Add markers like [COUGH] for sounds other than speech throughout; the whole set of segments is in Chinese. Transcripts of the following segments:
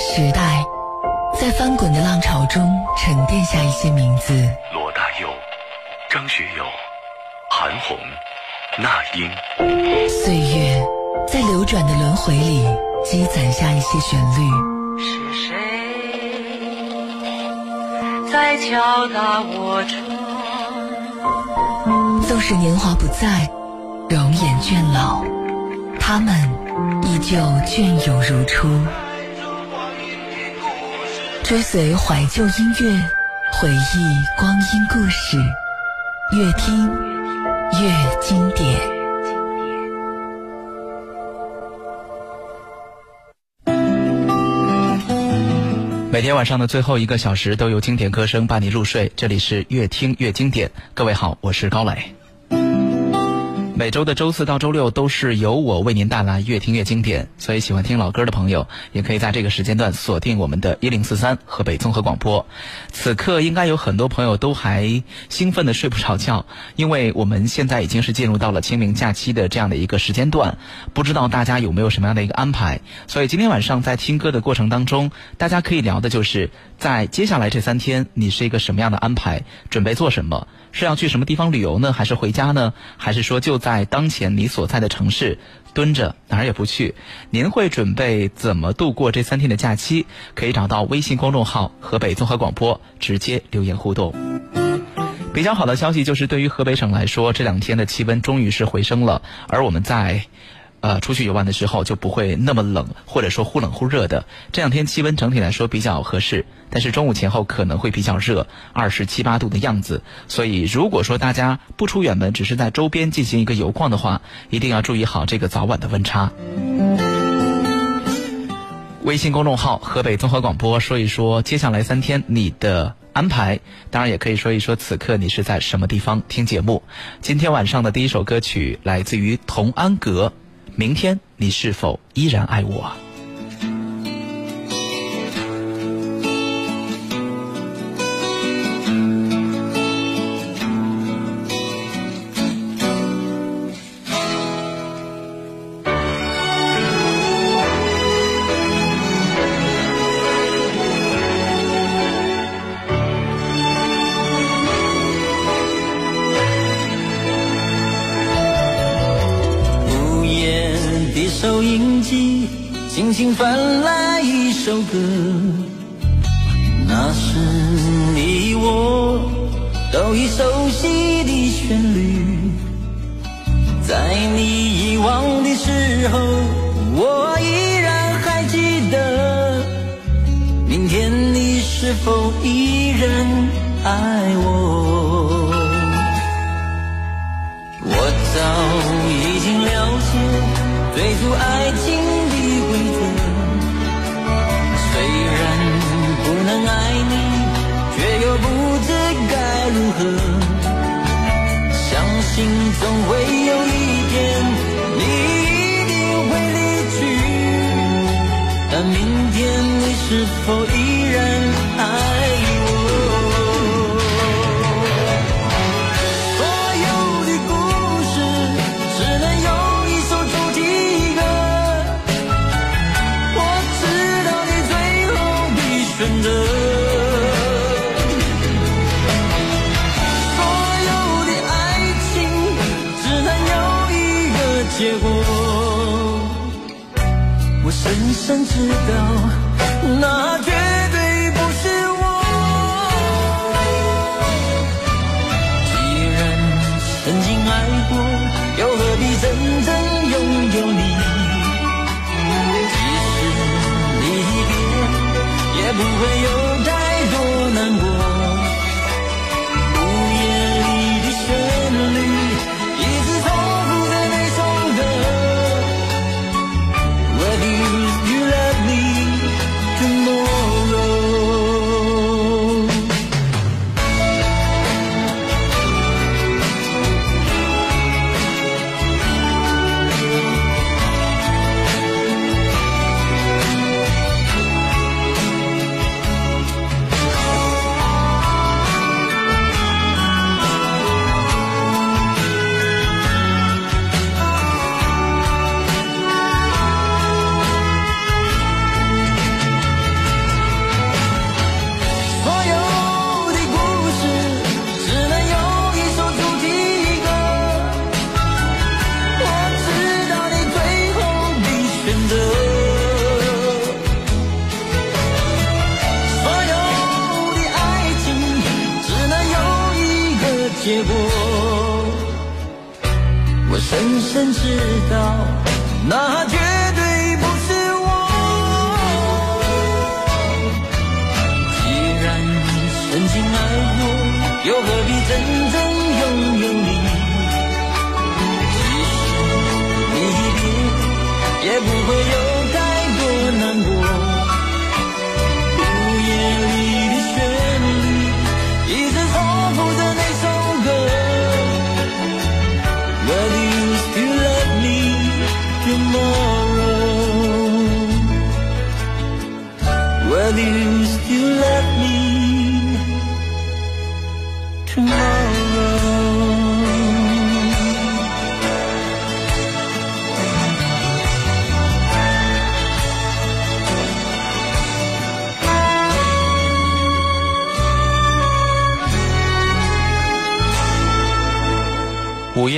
时代，在翻滚的浪潮中沉淀下一些名字。罗大佑、张学友、韩红、那英。岁月，在流转的轮回里积攒下一些旋律。是谁在敲打我窗？纵使年华不在，容颜倦老，他们依旧隽永如初。追随怀旧音乐，回忆光阴故事，越听越经典。每天晚上的最后一个小时，都有经典歌声伴你入睡。这里是越听越经典。各位好，我是高磊。每周的周四到周六都是由我为您带来越听越经典，所以喜欢听老歌的朋友也可以在这个时间段锁定我们的一零四三河北综合广播。此刻应该有很多朋友都还兴奋的睡不着觉，因为我们现在已经是进入到了清明假期的这样的一个时间段，不知道大家有没有什么样的一个安排？所以今天晚上在听歌的过程当中，大家可以聊的就是在接下来这三天你是一个什么样的安排，准备做什么？是要去什么地方旅游呢？还是回家呢？还是说就在在当前你所在的城市蹲着哪儿也不去？您会准备怎么度过这三天的假期？可以找到微信公众号河北综合广播直接留言互动。比较好的消息就是，对于河北省来说，这两天的气温终于是回升了，而我们在。呃，出去游玩的时候就不会那么冷，或者说忽冷忽热的。这两天气温整体来说比较合适，但是中午前后可能会比较热，二十七八度的样子。所以如果说大家不出远门，只是在周边进行一个游逛的话，一定要注意好这个早晚的温差。微信公众号河北综合广播说一说接下来三天你的安排，当然也可以说一说此刻你是在什么地方听节目。今天晚上的第一首歌曲来自于童安格。明天你是否依然爱我？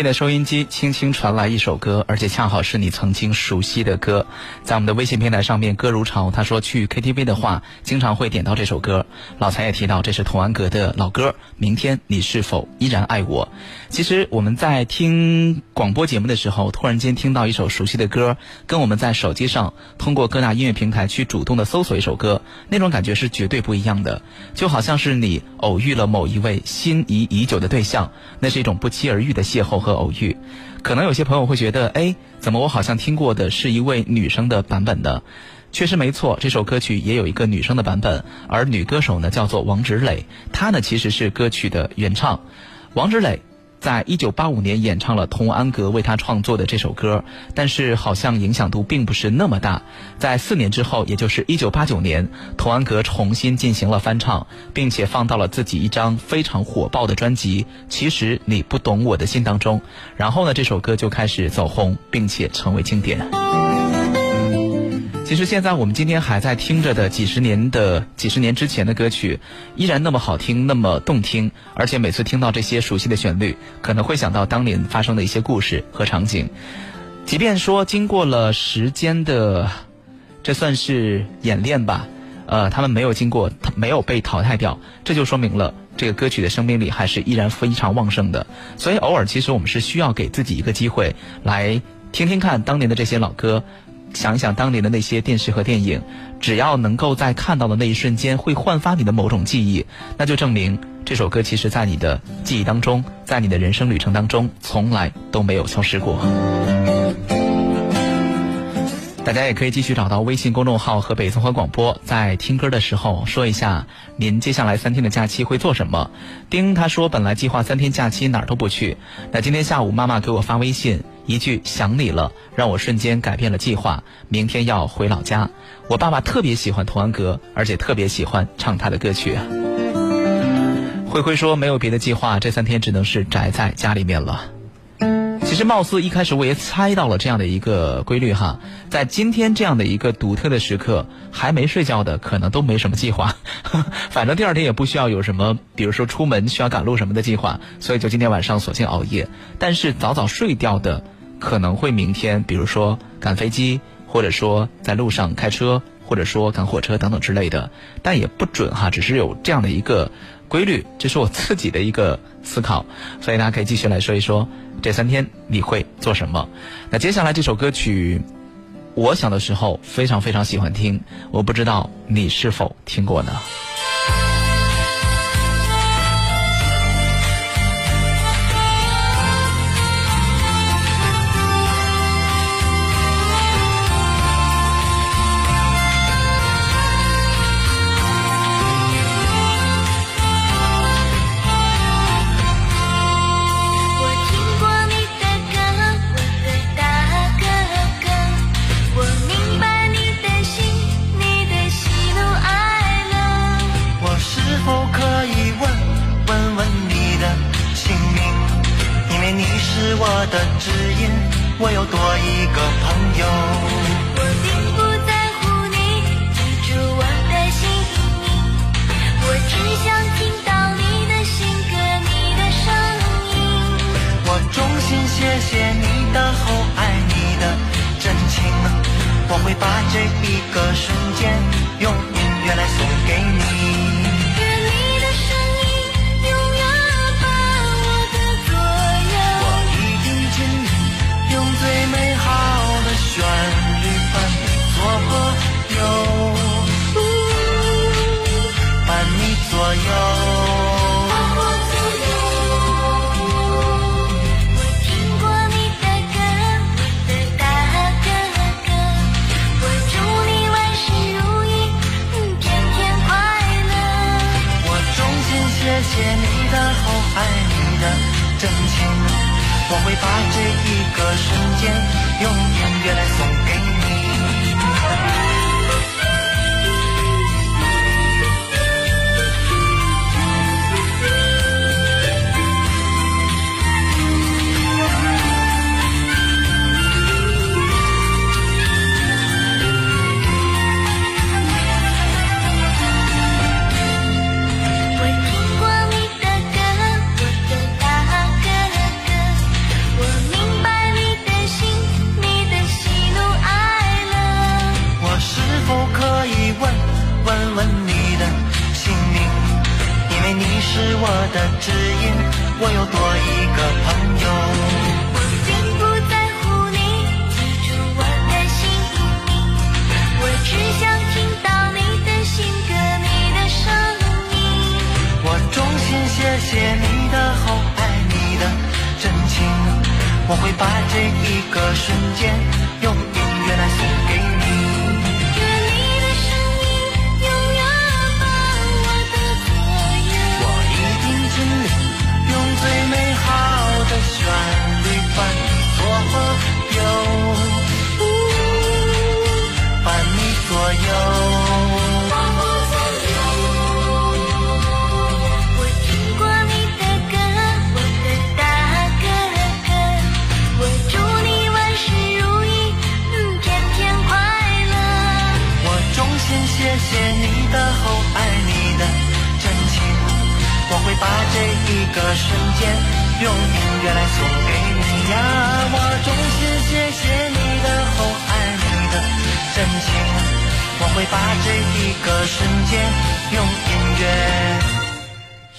的收音机轻轻传来一首歌，而且恰好是你曾经熟悉的歌。在我们的微信平台上面，歌如潮他说去 KTV 的话，经常会点到这首歌。老财也提到这是童安格的老歌《明天你是否依然爱我》。其实我们在听广播节目的时候，突然间听到一首熟悉的歌，跟我们在手机上通过各大音乐平台去主动的搜索一首歌，那种感觉是绝对不一样的。就好像是你偶遇了某一位心仪已久的对象，那是一种不期而遇的邂逅和偶遇。可能有些朋友会觉得，哎，怎么我好像听过的是一位女生的版本呢？确实没错，这首歌曲也有一个女生的版本，而女歌手呢叫做王芷蕾，她呢其实是歌曲的原唱。王芷蕾在一九八五年演唱了童安格为他创作的这首歌，但是好像影响度并不是那么大。在四年之后，也就是一九八九年，童安格重新进行了翻唱，并且放到了自己一张非常火爆的专辑《其实你不懂我的心》当中。然后呢，这首歌就开始走红，并且成为经典。其实现在我们今天还在听着的几十年的几十年之前的歌曲，依然那么好听，那么动听，而且每次听到这些熟悉的旋律，可能会想到当年发生的一些故事和场景。即便说经过了时间的，这算是演练吧，呃，他们没有经过，没有被淘汰掉，这就说明了这个歌曲的生命力还是依然非常旺盛的。所以偶尔其实我们是需要给自己一个机会，来听听看当年的这些老歌。想一想当年的那些电视和电影，只要能够在看到的那一瞬间会焕发你的某种记忆，那就证明这首歌其实在你的记忆当中，在你的人生旅程当中从来都没有消失过。大家也可以继续找到微信公众号河北综合广播，在听歌的时候说一下您接下来三天的假期会做什么。丁他说本来计划三天假期哪儿都不去，那今天下午妈妈给我发微信一句想你了，让我瞬间改变了计划，明天要回老家。我爸爸特别喜欢童安格，而且特别喜欢唱他的歌曲。慧慧说没有别的计划，这三天只能是宅在家里面了。其实，貌似一开始我也猜到了这样的一个规律哈，在今天这样的一个独特的时刻，还没睡觉的可能都没什么计划，[LAUGHS] 反正第二天也不需要有什么，比如说出门需要赶路什么的计划，所以就今天晚上索性熬夜。但是早早睡掉的，可能会明天，比如说赶飞机，或者说在路上开车，或者说赶火车等等之类的，但也不准哈，只是有这样的一个规律，这是我自己的一个思考，所以大家可以继续来说一说。这三天你会做什么？那接下来这首歌曲，我小的时候非常非常喜欢听，我不知道你是否听过呢？我又多一个朋友。我并不在乎你记住我的姓名，我只想听到你的性格，你的声音。我衷心谢谢你的厚爱，你的真情。我会把这一个瞬间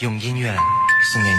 用音乐送给你。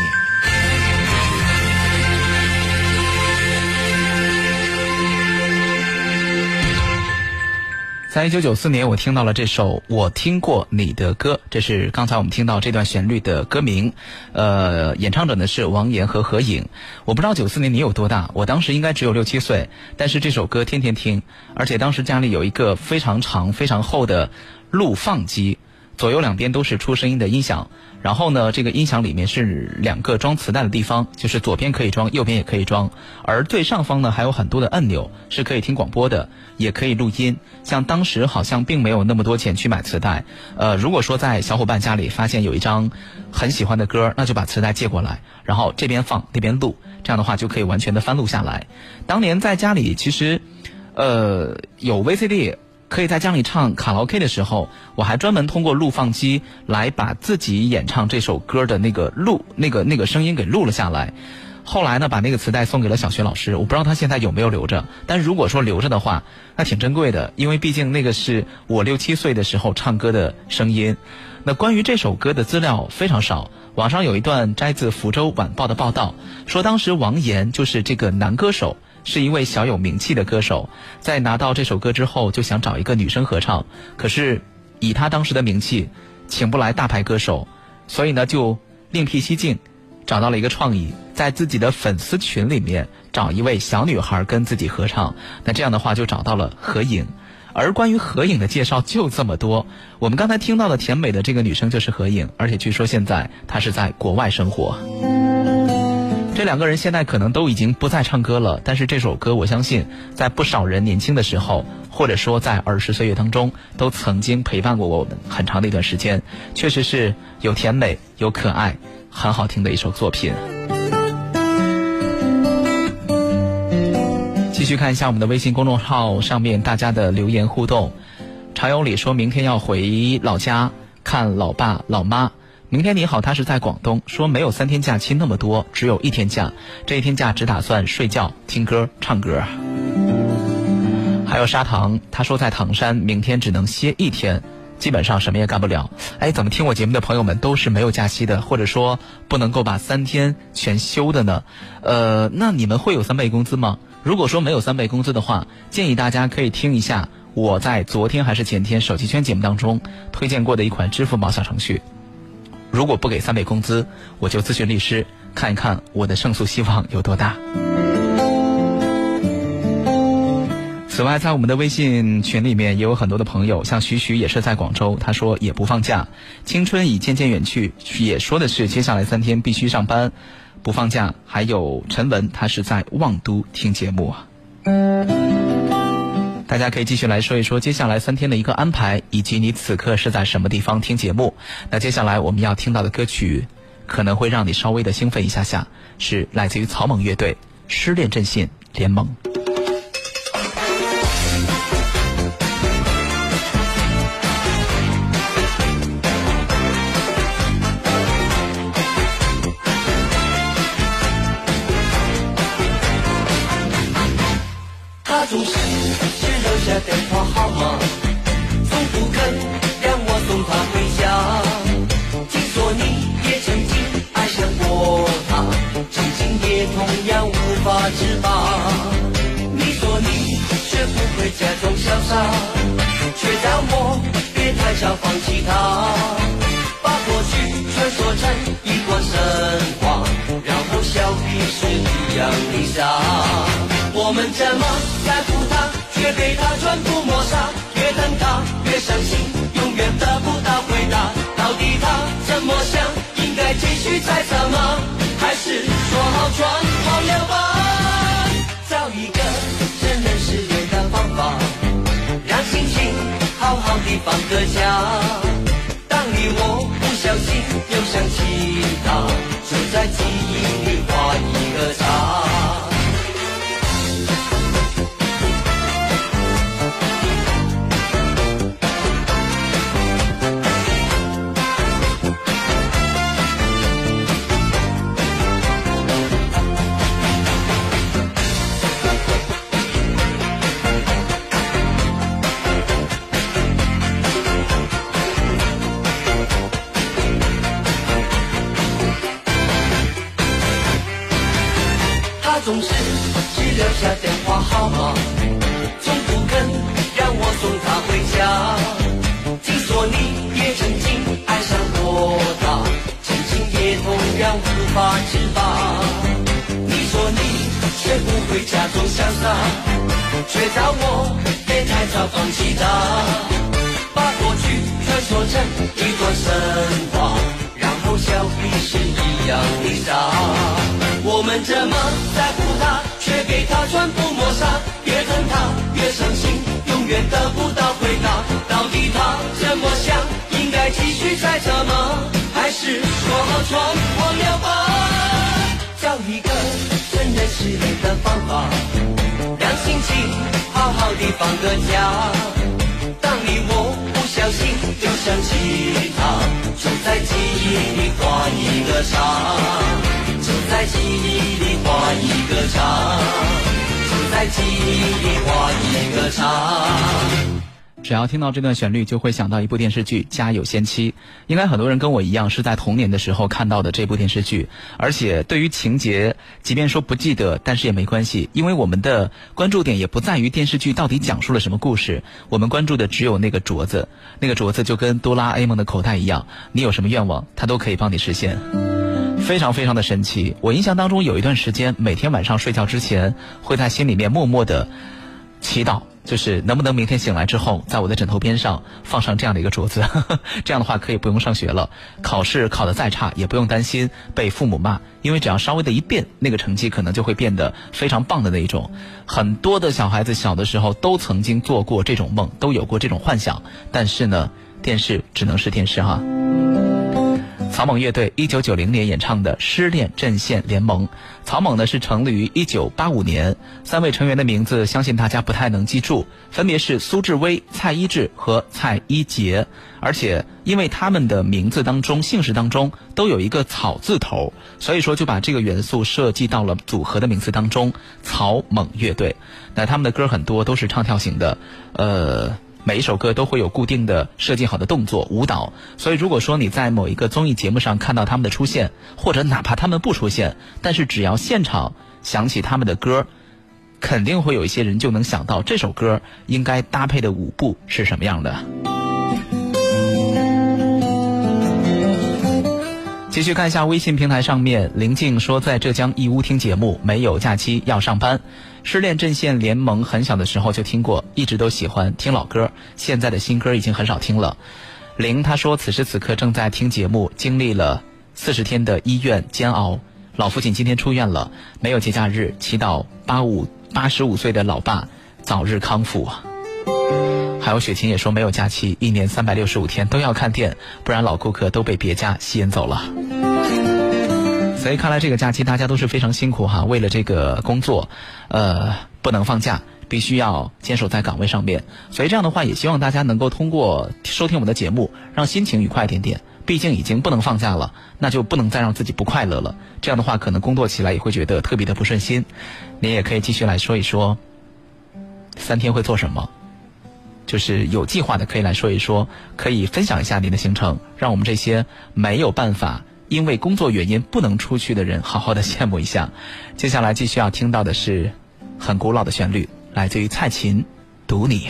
在一九九四年，我听到了这首《我听过你的歌》，这是刚才我们听到这段旋律的歌名。呃，演唱者呢是王岩和何颖。我不知道九四年你有多大，我当时应该只有六七岁，但是这首歌天天听，而且当时家里有一个非常长、非常厚的录放机，左右两边都是出声音的音响。然后呢，这个音响里面是两个装磁带的地方，就是左边可以装，右边也可以装。而最上方呢还有很多的按钮，是可以听广播的，也可以录音。像当时好像并没有那么多钱去买磁带，呃，如果说在小伙伴家里发现有一张很喜欢的歌，那就把磁带借过来，然后这边放那边录，这样的话就可以完全的翻录下来。当年在家里其实，呃，有 VCD。[LAUGHS] 可以在家里唱卡拉 OK 的时候，我还专门通过录放机来把自己演唱这首歌的那个录那个那个声音给录了下来。后来呢，把那个磁带送给了小学老师，我不知道他现在有没有留着。但如果说留着的话，那挺珍贵的，因为毕竟那个是我六七岁的时候唱歌的声音。那关于这首歌的资料非常少，网上有一段摘自《福州晚报》的报道，说当时王岩就是这个男歌手。是一位小有名气的歌手，在拿到这首歌之后，就想找一个女生合唱。可是以他当时的名气，请不来大牌歌手，所以呢就另辟蹊径，找到了一个创意，在自己的粉丝群里面找一位小女孩跟自己合唱。那这样的话就找到了何颖。而关于何颖的介绍就这么多。我们刚才听到的甜美的这个女生就是何颖，而且据说现在她是在国外生活。这两个人现在可能都已经不再唱歌了，但是这首歌我相信，在不少人年轻的时候，或者说在儿时岁月当中，都曾经陪伴过我们很长的一段时间。确实是有甜美、有可爱、很好听的一首作品。继续看一下我们的微信公众号上面大家的留言互动。常有理说明天要回老家看老爸老妈。明天你好，他是在广东，说没有三天假期那么多，只有一天假，这一天假只打算睡觉、听歌、唱歌。还有砂糖，他说在唐山，明天只能歇一天，基本上什么也干不了。哎，怎么听我节目的朋友们都是没有假期的，或者说不能够把三天全休的呢？呃，那你们会有三倍工资吗？如果说没有三倍工资的话，建议大家可以听一下我在昨天还是前天手机圈节目当中推荐过的一款支付宝小程序。如果不给三倍工资，我就咨询律师，看一看我的胜诉希望有多大。此外，在我们的微信群里面也有很多的朋友，像徐徐也是在广州，他说也不放假，青春已渐渐远去，也说的是接下来三天必须上班，不放假。还有陈文，他是在望都听节目啊。大家可以继续来说一说接下来三天的一个安排，以及你此刻是在什么地方听节目。那接下来我们要听到的歌曲，可能会让你稍微的兴奋一下下，是来自于草蜢乐队《失恋阵线联盟》。只留下电话号码，从不肯让我送他回家。听说你也曾经爱上过他，曾经也同样无法自拔。你说你学不会假装潇洒，却叫我别太早放弃他，把过去传说成一段神话，然后笑彼此一样的傻。我们这么在乎他，却被他全部抹杀。越等他越伤心，永远得不到回答。到底他怎么想？应该继续猜测吗？还是说好全忘了吧？找一个承认失恋的方法，让心情好好的放个假。当你我不小心又想起他，就在记忆里那种潇洒，却叫我别太早放弃他，把过去传说成一段神话，然后笑彼此一样的傻。我们这么在乎他，却给他全部抹杀。越恨他越伤心，永远得不到回答。到底他怎么想？应该继续猜测吗？还是说好全忘了吧？找一个承认失恋的方法，让心情好好的放个假。当你我不小心又想起他，就在记忆里画一个叉。就在记忆里画一个叉，就在记忆里画一个叉。只要听到这段旋律，就会想到一部电视剧《家有仙妻》。应该很多人跟我一样，是在童年的时候看到的这部电视剧。而且对于情节，即便说不记得，但是也没关系，因为我们的关注点也不在于电视剧到底讲述了什么故事，我们关注的只有那个镯子。那个镯子就跟哆啦 A 梦的口袋一样，你有什么愿望，它 [LAUGHS] 都可以帮你实现。非常非常的神奇。我印象当中有一段时间，每天晚上睡觉之前，会在心里面默默的祈祷，就是能不能明天醒来之后，在我的枕头边上放上这样的一个镯子，[LAUGHS] 这样的话可以不用上学了，考试考得再差也不用担心被父母骂，因为只要稍微的一变，那个成绩可能就会变得非常棒的那一种。很多的小孩子小的时候都曾经做过这种梦，都有过这种幻想，但是呢，电视只能是电视哈。草蜢乐队一九九零年演唱的《失恋阵线联盟》。草蜢呢是成立于一九八五年，三位成员的名字相信大家不太能记住，分别是苏志威、蔡一智和蔡一杰。而且因为他们的名字当中、姓氏当中都有一个草字头，所以说就把这个元素设计到了组合的名字当中——草蜢乐队。那他们的歌很多都是唱跳型的，呃。每一首歌都会有固定的设计好的动作舞蹈，所以如果说你在某一个综艺节目上看到他们的出现，或者哪怕他们不出现，但是只要现场响起他们的歌，肯定会有一些人就能想到这首歌应该搭配的舞步是什么样的。继续看一下微信平台上面，林静说在浙江义乌听节目，没有假期要上班。失恋阵线联盟很小的时候就听过，一直都喜欢听老歌，现在的新歌已经很少听了。零他说此时此刻正在听节目，经历了四十天的医院煎熬，老父亲今天出院了，没有节假日，祈祷八五八十五岁的老爸早日康复。还有雪琴也说没有假期，一年三百六十五天都要看店，不然老顾客都被别家吸引走了。所以看来这个假期大家都是非常辛苦哈，为了这个工作，呃，不能放假，必须要坚守在岗位上面。所以这样的话，也希望大家能够通过收听我们的节目，让心情愉快一点点。毕竟已经不能放假了，那就不能再让自己不快乐了。这样的话，可能工作起来也会觉得特别的不顺心。您也可以继续来说一说，三天会做什么？就是有计划的，可以来说一说，可以分享一下您的行程，让我们这些没有办法因为工作原因不能出去的人好好的羡慕一下。[LAUGHS] 接下来继续要听到的是很古老的旋律，来自于蔡琴，《读你》。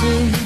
季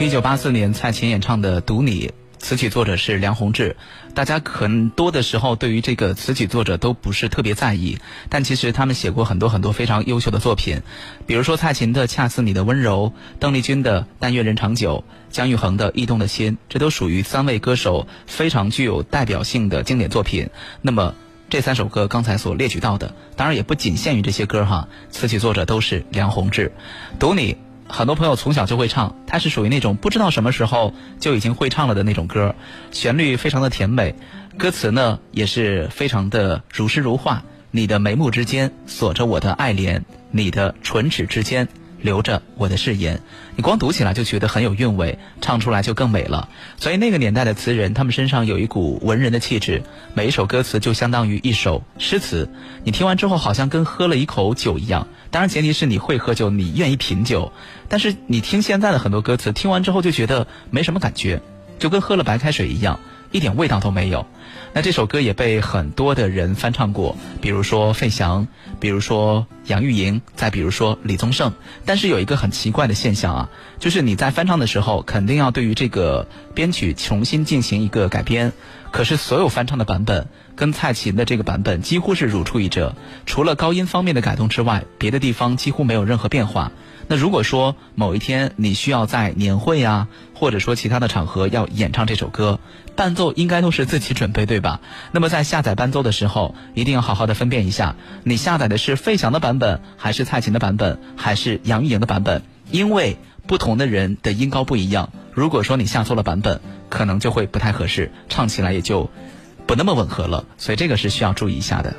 一九八四年蔡琴演唱的《读你》，词曲作者是梁鸿志。大家很多的时候对于这个词曲作者都不是特别在意，但其实他们写过很多很多非常优秀的作品，比如说蔡琴的《恰似你的温柔》，邓丽君的《但愿人长久》，姜育恒的《驿动的心》，这都属于三位歌手非常具有代表性的经典作品。那么这三首歌刚才所列举到的，当然也不仅限于这些歌哈，词曲作者都是梁鸿志，《读你》。很多朋友从小就会唱，它是属于那种不知道什么时候就已经会唱了的那种歌，旋律非常的甜美，歌词呢也是非常的如诗如画。你的眉目之间锁着我的爱怜，你的唇齿之间留着我的誓言。你光读起来就觉得很有韵味，唱出来就更美了。所以那个年代的词人，他们身上有一股文人的气质，每一首歌词就相当于一首诗词。你听完之后，好像跟喝了一口酒一样。当然，前提是你会喝酒，你愿意品酒。但是你听现在的很多歌词，听完之后就觉得没什么感觉，就跟喝了白开水一样，一点味道都没有。那这首歌也被很多的人翻唱过，比如说费翔，比如说杨钰莹，再比如说李宗盛。但是有一个很奇怪的现象啊，就是你在翻唱的时候，肯定要对于这个编曲重新进行一个改编。可是所有翻唱的版本跟蔡琴的这个版本几乎是如出一辙，除了高音方面的改动之外，别的地方几乎没有任何变化。那如果说某一天你需要在年会呀，或者说其他的场合要演唱这首歌，伴奏应该都是自己准备对吧？那么在下载伴奏的时候，一定要好好的分辨一下，你下载的是费翔的版本，还是蔡琴的版本，还是杨钰莹的版本？因为不同的人的音高不一样，如果说你下错了版本，可能就会不太合适，唱起来也就不那么吻合了。所以这个是需要注意一下的。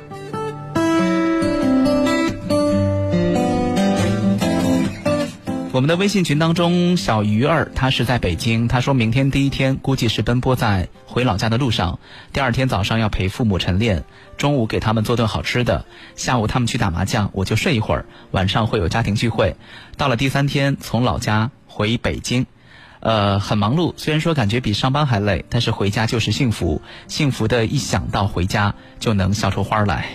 我们的微信群当中，小鱼儿他是在北京，他说明天第一天估计是奔波在回老家的路上，第二天早上要陪父母晨练，中午给他们做顿好吃的，下午他们去打麻将，我就睡一会儿，晚上会有家庭聚会，到了第三天从老家回北京，呃，很忙碌，虽然说感觉比上班还累，但是回家就是幸福，幸福的一想到回家就能笑出花来。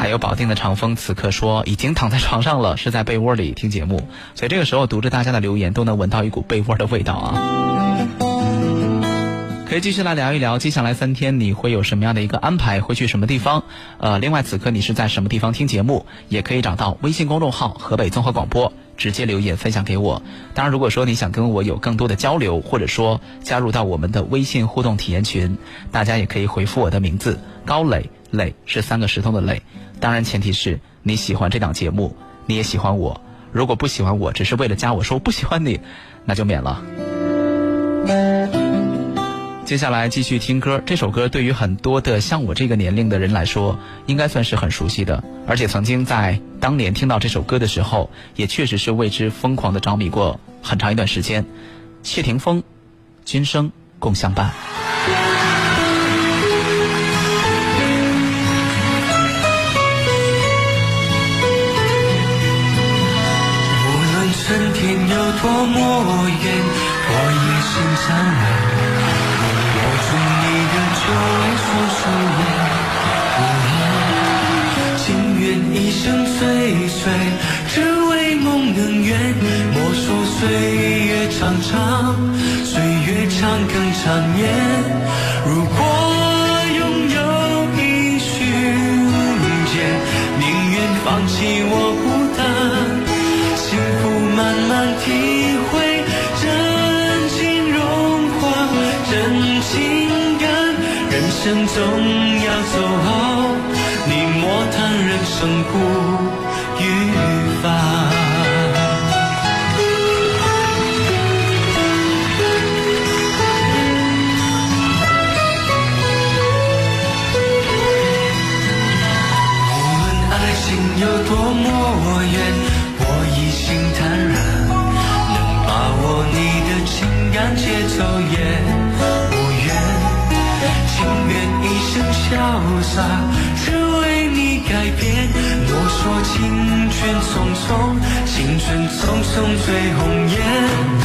还有保定的长风，此刻说已经躺在床上了，是在被窝里听节目，所以这个时候读着大家的留言，都能闻到一股被窝的味道啊。可以继续来聊一聊，接下来三天你会有什么样的一个安排？会去什么地方？呃，另外此刻你是在什么地方听节目？也可以找到微信公众号“河北综合广播”，直接留言分享给我。当然，如果说你想跟我有更多的交流，或者说加入到我们的微信互动体验群，大家也可以回复我的名字高磊，磊是三个石头的磊。当然，前提是你喜欢这档节目，你也喜欢我。如果不喜欢我，只是为了加我说不喜欢你，那就免了。接下来继续听歌，这首歌对于很多的像我这个年龄的人来说，应该算是很熟悉的，而且曾经在当年听到这首歌的时候，也确实是为之疯狂的着迷过很长一段时间。谢霆锋，今生共相伴。无论春天有多么远，我也心向往长更长远。如果拥有一瞬间，宁愿放弃我孤单。幸福慢慢体会，真情融化真情感，人生总要走好，你莫叹人生苦说青春匆匆，青春匆匆醉红颜。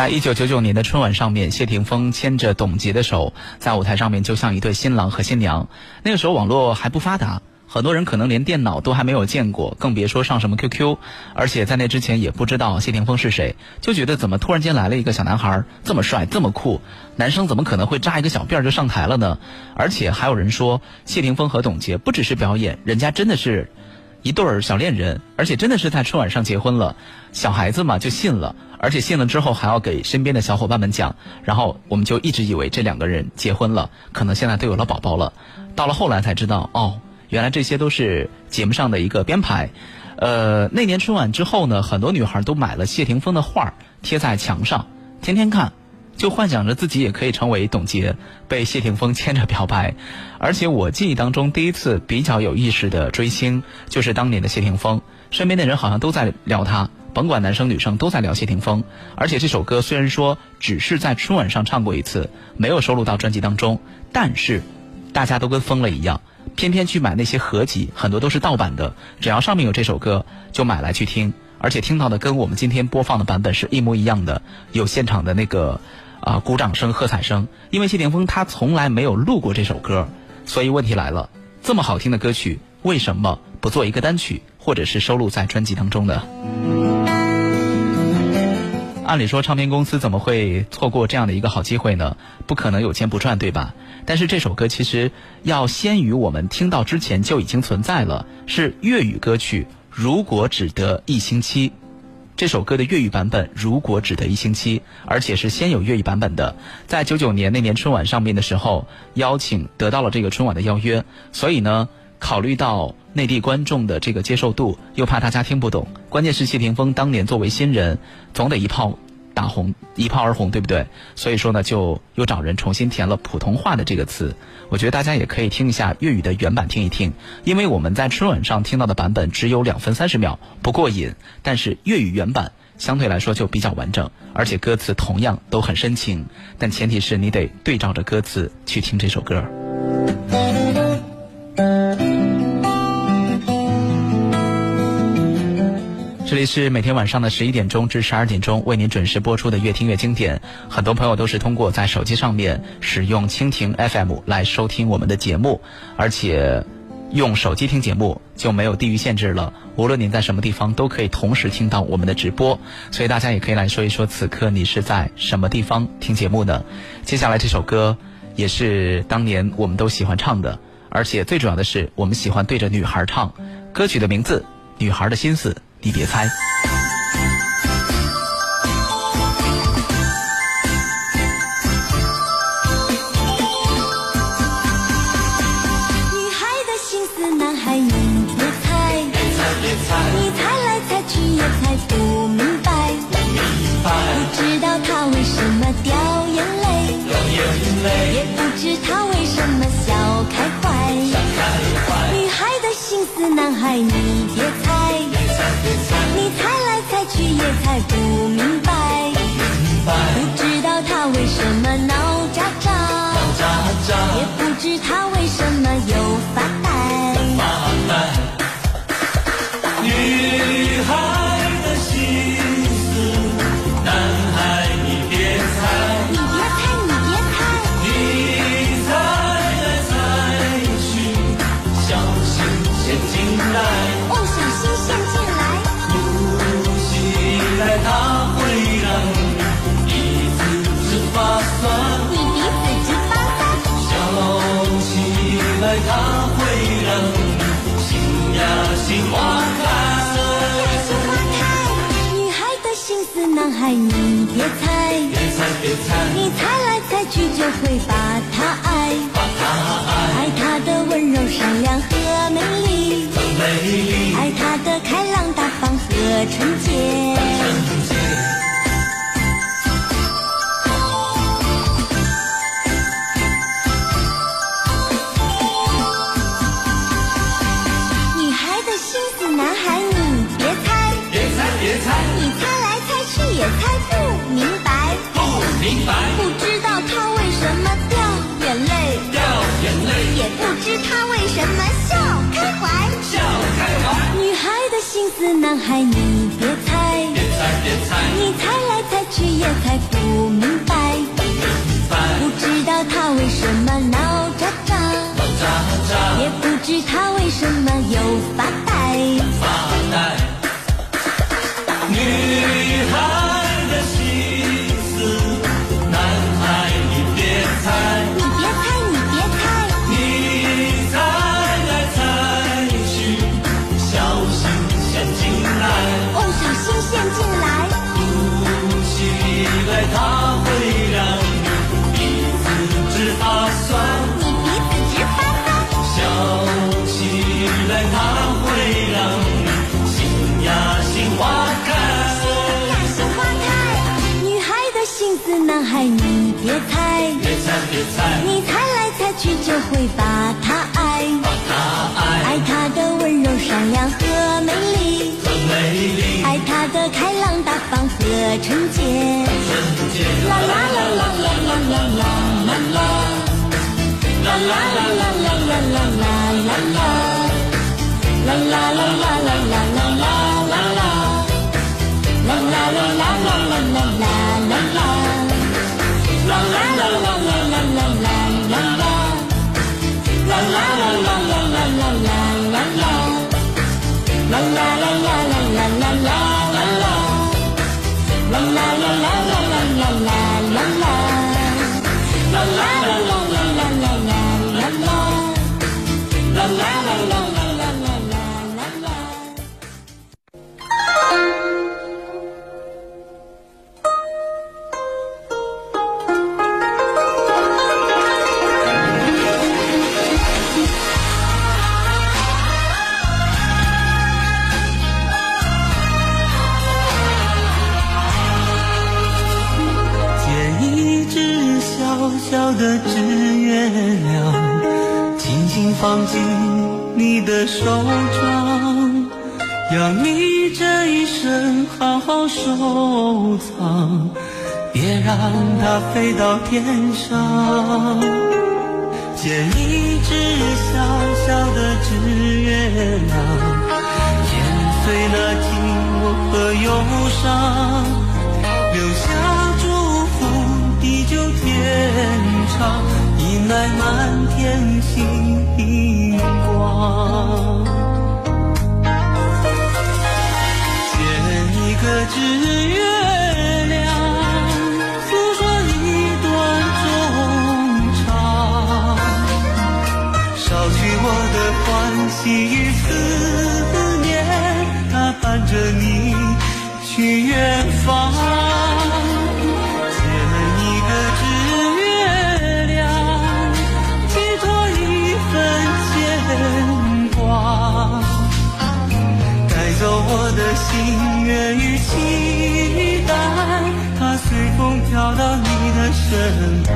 在一九九九年的春晚上面，谢霆锋牵着董洁的手，在舞台上面就像一对新郎和新娘。那个时候网络还不发达，很多人可能连电脑都还没有见过，更别说上什么 QQ。而且在那之前也不知道谢霆锋是谁，就觉得怎么突然间来了一个小男孩，这么帅，这么酷，男生怎么可能会扎一个小辫儿就上台了呢？而且还有人说，谢霆锋和董洁不只是表演，人家真的是。一对儿小恋人，而且真的是在春晚上结婚了，小孩子嘛就信了，而且信了之后还要给身边的小伙伴们讲，然后我们就一直以为这两个人结婚了，可能现在都有了宝宝了，到了后来才知道，哦，原来这些都是节目上的一个编排。呃，那年春晚之后呢，很多女孩都买了谢霆锋的画贴在墙上，天天看。就幻想着自己也可以成为董洁，被谢霆锋牵着表白。而且我记忆当中，第一次比较有意识的追星，就是当年的谢霆锋。身边的人好像都在聊他，甭管男生女生都在聊谢霆锋。而且这首歌虽然说只是在春晚上唱过一次，没有收录到专辑当中，但是大家都跟疯了一样，偏偏去买那些合集，很多都是盗版的，只要上面有这首歌，就买来去听。而且听到的跟我们今天播放的版本是一模一样的，有现场的那个。啊，鼓掌声、喝彩声，因为谢霆锋他从来没有录过这首歌，所以问题来了，这么好听的歌曲，为什么不做一个单曲，或者是收录在专辑当中呢？按理说，唱片公司怎么会错过这样的一个好机会呢？不可能有钱不赚，对吧？但是这首歌其实要先于我们听到之前就已经存在了，是粤语歌曲。如果只得一星期。这首歌的粤语版本如果只得一星期，而且是先有粤语版本的，在九九年那年春晚上面的时候邀请得到了这个春晚的邀约，所以呢，考虑到内地观众的这个接受度，又怕大家听不懂，关键是谢霆锋当年作为新人，总得一炮。打红一炮而红，对不对？所以说呢，就又找人重新填了普通话的这个词。我觉得大家也可以听一下粤语的原版听一听，因为我们在春晚上听到的版本只有两分三十秒，不过瘾。但是粤语原版相对来说就比较完整，而且歌词同样都很深情。但前提是你得对照着歌词去听这首歌。这里是每天晚上的十一点钟至十二点钟为您准时播出的《越听越经典》。很多朋友都是通过在手机上面使用蜻蜓 FM 来收听我们的节目，而且用手机听节目就没有地域限制了。无论您在什么地方，都可以同时听到我们的直播。所以大家也可以来说一说，此刻你是在什么地方听节目呢？接下来这首歌也是当年我们都喜欢唱的，而且最主要的是我们喜欢对着女孩唱。歌曲的名字《女孩的心思》。你别猜，女孩的心思，男孩你别猜，你猜来猜去也猜不明白，不知道她为什么掉眼泪，也不知她为什么笑开怀。女孩的心思，男孩你。也猜不明白，不知道他为什么闹喳喳，也不知他为什么又你别猜，别猜。别猜，你猜来猜去就会把他爱，把他爱，爱他的温柔善良和美丽，美丽，爱他的开朗大方和纯洁，纯洁。明白。不知道他为什么掉眼泪，掉眼泪，也不知他为什么笑开怀，笑开怀。女孩的心思，男孩你别猜，别猜别猜，你猜来猜去也猜不明白，不,明白不知道他为什么闹。我会把她爱，爱她的温柔善良和美丽，爱她的开朗大方和纯洁。啦啦啦啦啦啦啦啦啦，啦啦啦啦啦啦啦啦啦，啦啦啦啦啦啦。小小的纸月亮，轻轻放进你的手掌，让你这一生好好收藏，别让它飞到天上。捡一只小小的纸月亮，剪碎了寂寞和忧伤。满天星光。剪一个纸月亮，诉说一段衷肠，捎去我的欢喜与思念，它伴着你去远方。身旁。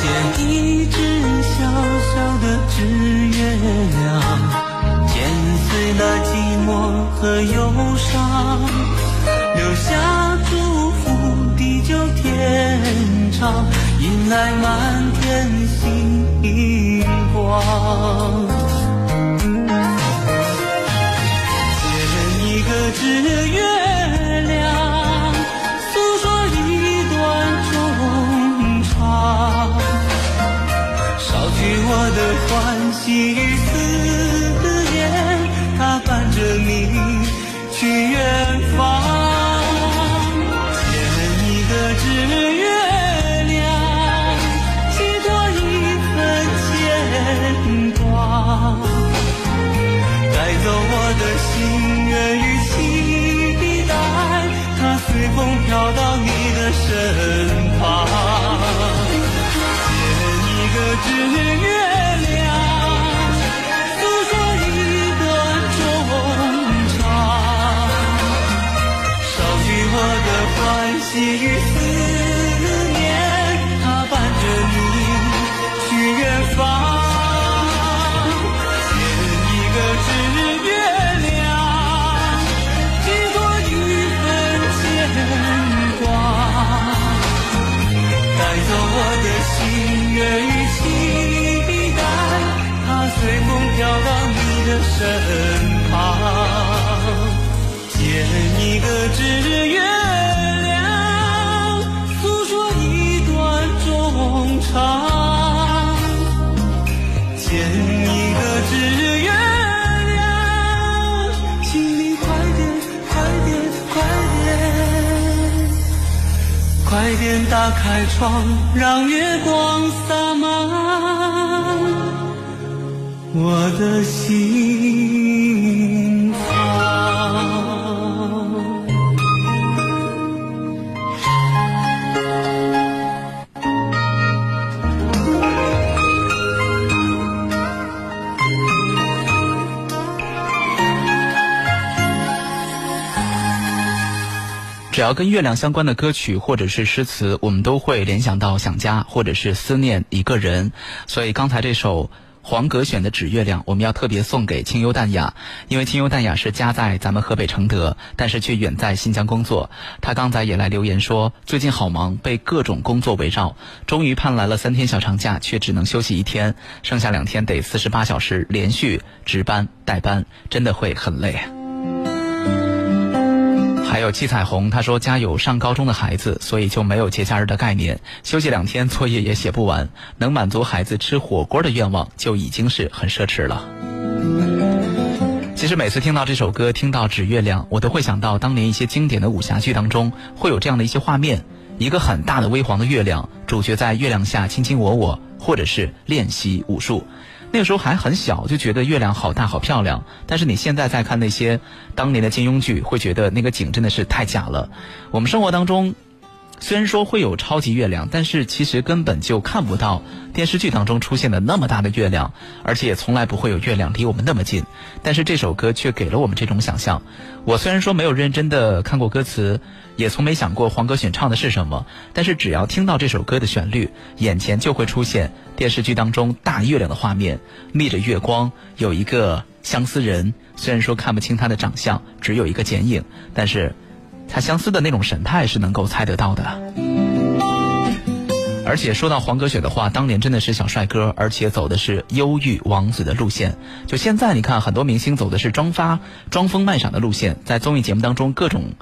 捡一只小小的纸月亮，剪的寂寞和忧伤，留下祝福，地久天长，迎来满天星光。捡一个纸月边打开窗，让月光洒满我的心。只要跟月亮相关的歌曲或者是诗词，我们都会联想到想家或者是思念一个人。所以刚才这首黄格选的《指月亮》，我们要特别送给清幽淡雅，因为清幽淡雅是家在咱们河北承德，但是却远在新疆工作。他刚才也来留言说，最近好忙，被各种工作围绕，终于盼来了三天小长假，却只能休息一天，剩下两天得四十八小时连续值班带班，真的会很累。还有七彩虹，他说家有上高中的孩子，所以就没有节假日的概念，休息两天作业也写不完，能满足孩子吃火锅的愿望就已经是很奢侈了。其实每次听到这首歌，听到《指月亮》，我都会想到当年一些经典的武侠剧当中会有这样的一些画面：一个很大的微黄的月亮，主角在月亮下卿卿我我，或者是练习武术。那个时候还很小，就觉得月亮好大好漂亮。但是你现在再看那些当年的金庸剧，会觉得那个景真的是太假了。我们生活当中虽然说会有超级月亮，但是其实根本就看不到电视剧当中出现的那么大的月亮，而且也从来不会有月亮离我们那么近。但是这首歌却给了我们这种想象。我虽然说没有认真的看过歌词，也从没想过黄格选唱的是什么，但是只要听到这首歌的旋律，眼前就会出现电视剧当中大月亮的画面，逆着月光有一个相思人，虽然说看不清他的长相，只有一个剪影，但是他相思的那种神态是能够猜得到的。而且说到黄格选的话，当年真的是小帅哥，而且走的是忧郁王子的路线。就现在你看，很多明星走的是装发、装疯卖傻的路线，在综艺节目当中各种。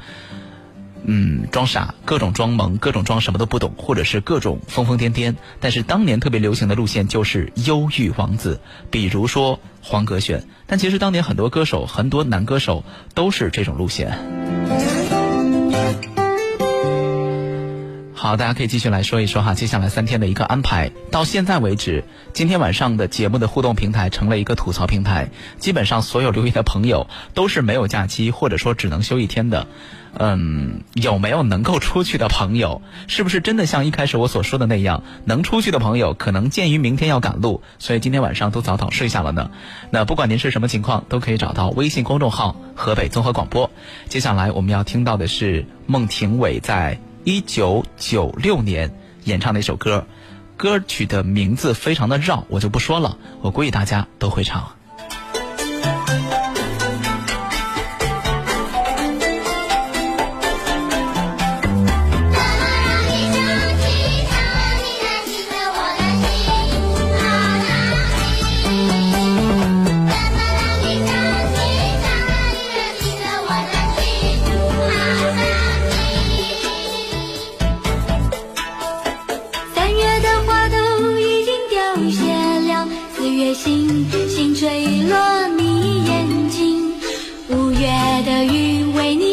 嗯，装傻，各种装萌，各种装什么都不懂，或者是各种疯疯癫癫。但是当年特别流行的路线就是忧郁王子，比如说黄格选。但其实当年很多歌手，很多男歌手都是这种路线。好，大家可以继续来说一说哈，接下来三天的一个安排。到现在为止，今天晚上的节目的互动平台成了一个吐槽平台，基本上所有留言的朋友都是没有假期，或者说只能休一天的。嗯，有没有能够出去的朋友？是不是真的像一开始我所说的那样，能出去的朋友可能鉴于明天要赶路，所以今天晚上都早早睡下了呢？那不管您是什么情况，都可以找到微信公众号“河北综合广播”。接下来我们要听到的是孟庭苇在一九九六年演唱的一首歌，歌曲的名字非常的绕，我就不说了，我估计大家都会唱。星坠落你眼睛，五月的雨为你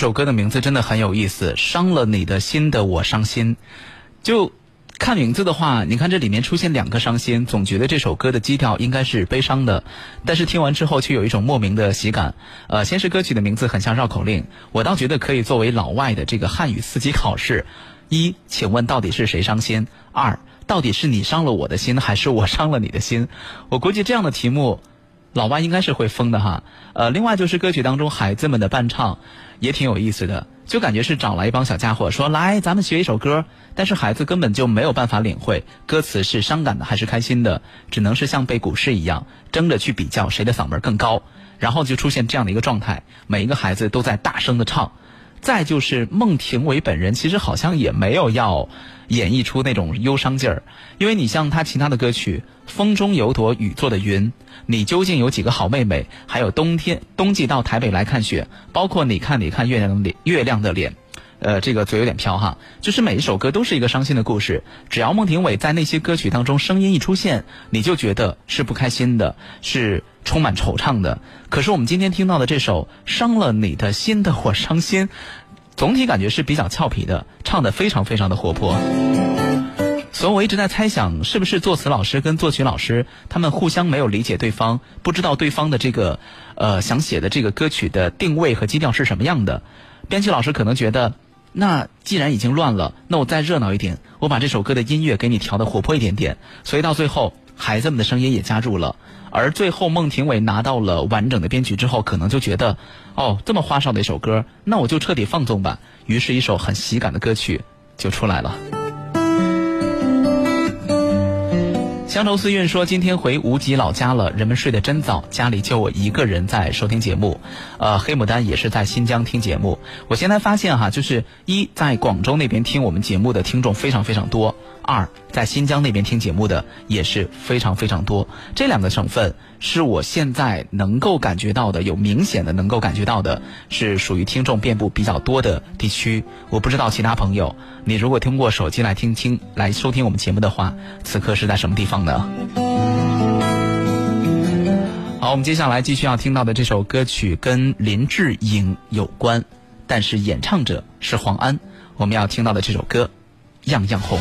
首歌的名字真的很有意思，伤了你的心的我伤心。就看名字的话，你看这里面出现两个伤心，总觉得这首歌的基调应该是悲伤的，但是听完之后却有一种莫名的喜感。呃，先是歌曲的名字很像绕口令，我倒觉得可以作为老外的这个汉语四级考试。一，请问到底是谁伤心？二，到底是你伤了我的心，还是我伤了你的心？我估计这样的题目。老外应该是会疯的哈，呃，另外就是歌曲当中孩子们的伴唱也挺有意思的，就感觉是找来一帮小家伙说来咱们学一首歌，但是孩子根本就没有办法领会歌词是伤感的还是开心的，只能是像背古诗一样争着去比较谁的嗓门更高，然后就出现这样的一个状态，每一个孩子都在大声的唱。再就是孟庭苇本人，其实好像也没有要演绎出那种忧伤劲儿，因为你像他其他的歌曲《风中有朵雨做的云》，你究竟有几个好妹妹，还有冬天冬季到台北来看雪，包括你看你看月亮的脸，月亮的脸。呃，这个嘴有点飘哈，就是每一首歌都是一个伤心的故事。只要孟庭苇在那些歌曲当中声音一出现，你就觉得是不开心的，是充满惆怅的。可是我们今天听到的这首《伤了你的心的我伤心》，总体感觉是比较俏皮的，唱的非常非常的活泼。所以我一直在猜想，是不是作词老师跟作曲老师他们互相没有理解对方，不知道对方的这个呃想写的这个歌曲的定位和基调是什么样的。编曲老师可能觉得。那既然已经乱了，那我再热闹一点，我把这首歌的音乐给你调的活泼一点点。所以到最后，孩子们的声音也加入了。而最后，孟庭苇拿到了完整的编曲之后，可能就觉得，哦，这么花哨的一首歌，那我就彻底放纵吧。于是，一首很喜感的歌曲就出来了。乡愁思韵说：“今天回无极老家了，人们睡得真早，家里就我一个人在收听节目。呃，黑牡丹也是在新疆听节目。我现在发现哈，就是一在广州那边听我们节目的听众非常非常多，二在新疆那边听节目的也是非常非常多。这两个省份是我现在能够感觉到的，有明显的能够感觉到的，是属于听众遍布比较多的地区。我不知道其他朋友，你如果通过手机来听听来收听我们节目的话，此刻是在什么地方呢？好，我们接下来继续要听到的这首歌曲跟林志颖有关，但是演唱者是黄安。我们要听到的这首歌《样样红》。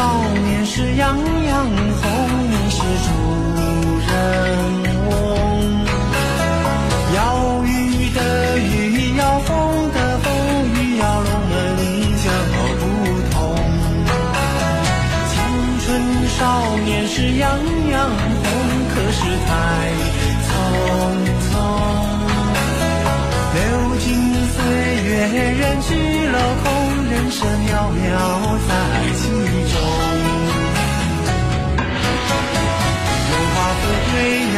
少年是样样红，你是主人翁。要雨的雨，要风的风，雨要龙门脚不同。青春少年是样样红，可是太匆匆。流金岁月，人去楼空，人生渺渺在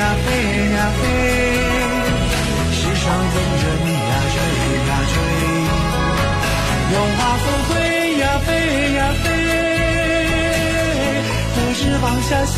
呀，飞呀飞，世上的人呀，追呀追。荣华富贵呀，飞呀飞，何时放下歇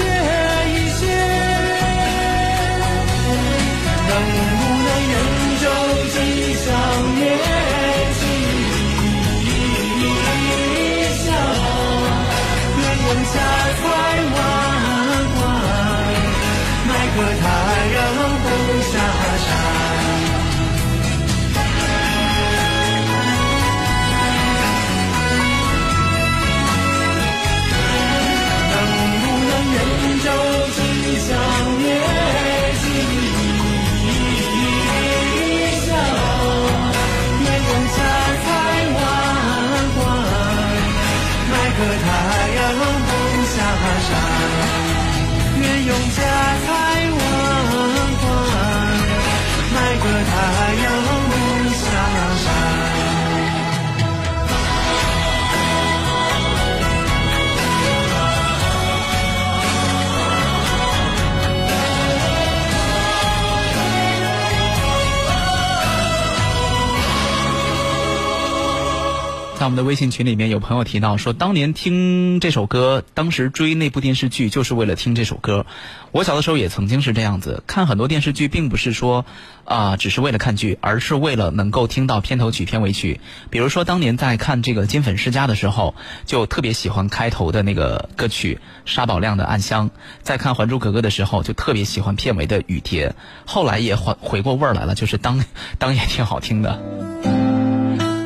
在我们的微信群里面，有朋友提到说，当年听这首歌，当时追那部电视剧就是为了听这首歌。我小的时候也曾经是这样子，看很多电视剧，并不是说啊、只是为了看剧，而是为了能够听到片头曲、片尾曲。比如说，当年在看这个《金粉世家》的时候，就特别喜欢开头的那个歌曲沙宝亮的《暗香》；在看《还珠格格》的时候，就特别喜欢片尾的《雨蝶》。后来也回回过味儿来了，就是当当也挺好听的。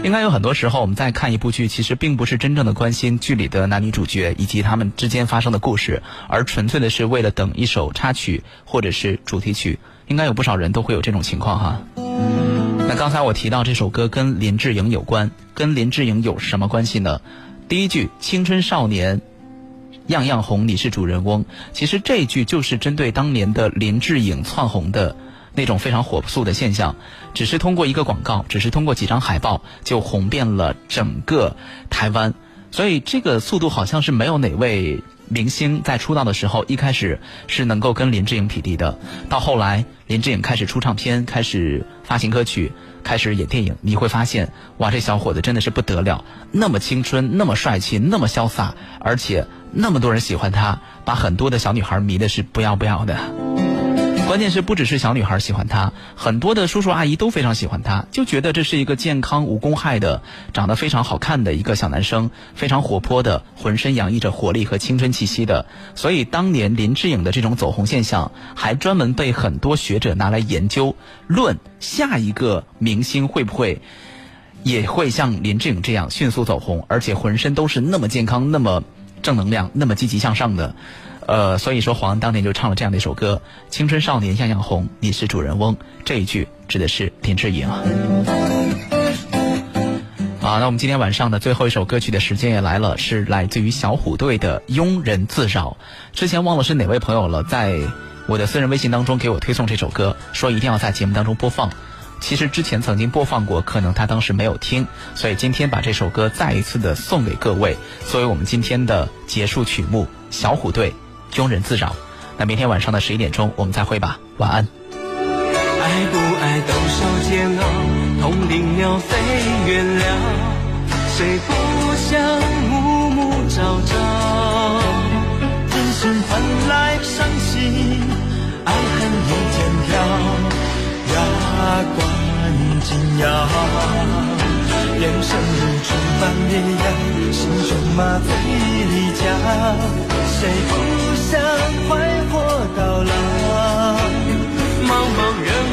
应该有很多时候我们在看一部剧，其实并不是真正的关心剧里的男女主角以及他们之间发生的故事，而纯粹的是为了等一首插曲或者是主题曲。应该有不少人都会有这种情况哈。那刚才我提到这首歌跟林志颖有关，跟林志颖有什么关系呢？第一句“青春少年”。样样红，你是主人翁。其实这一句就是针对当年的林志颖窜红的那种非常火速的现象，只是通过一个广告，只是通过几张海报就红遍了整个台湾。所以这个速度好像是没有哪位明星在出道的时候一开始是能够跟林志颖匹敌的。到后来林志颖开始出唱片，开始发行歌曲，开始演电影，你会发现，哇，这小伙子真的是不得了，那么青春，那么帅气，那么潇洒，而且。那么多人喜欢他，把很多的小女孩迷的是不要不要的。关键是不只是小女孩喜欢他，很多的叔叔阿姨都非常喜欢他，就觉得这是一个健康无公害的、长得非常好看的一个小男生，非常活泼的，浑身洋溢着活力和青春气息的。所以当年林志颖的这种走红现象，还专门被很多学者拿来研究，论下一个明星会不会也会像林志颖这样迅速走红，而且浑身都是那么健康，那么。正能量那么积极向上的，呃，所以说黄安当年就唱了这样的一首歌《青春少年样样红》，你是主人翁，这一句指的是林志颖。啊。啊，那我们今天晚上的最后一首歌曲的时间也来了，是来自于小虎队的《庸人自扰》。之前忘了是哪位朋友了，在我的私人微信当中给我推送这首歌，说一定要在节目当中播放。其实之前曾经播放过，可能他当时没有听，所以今天把这首歌再一次的送给各位，作为我们今天的结束曲目。小虎队《庸人自扰》，那明天晚上的十一点钟我们再会吧，晚安。爱不爱都受煎熬，同林鸟飞远了，谁不想暮暮朝朝？人生换来伤心，爱恨一肩挑。牙关紧咬，人生如春般烈阳，心中麻醉离家，谁不想快活到老？茫茫人。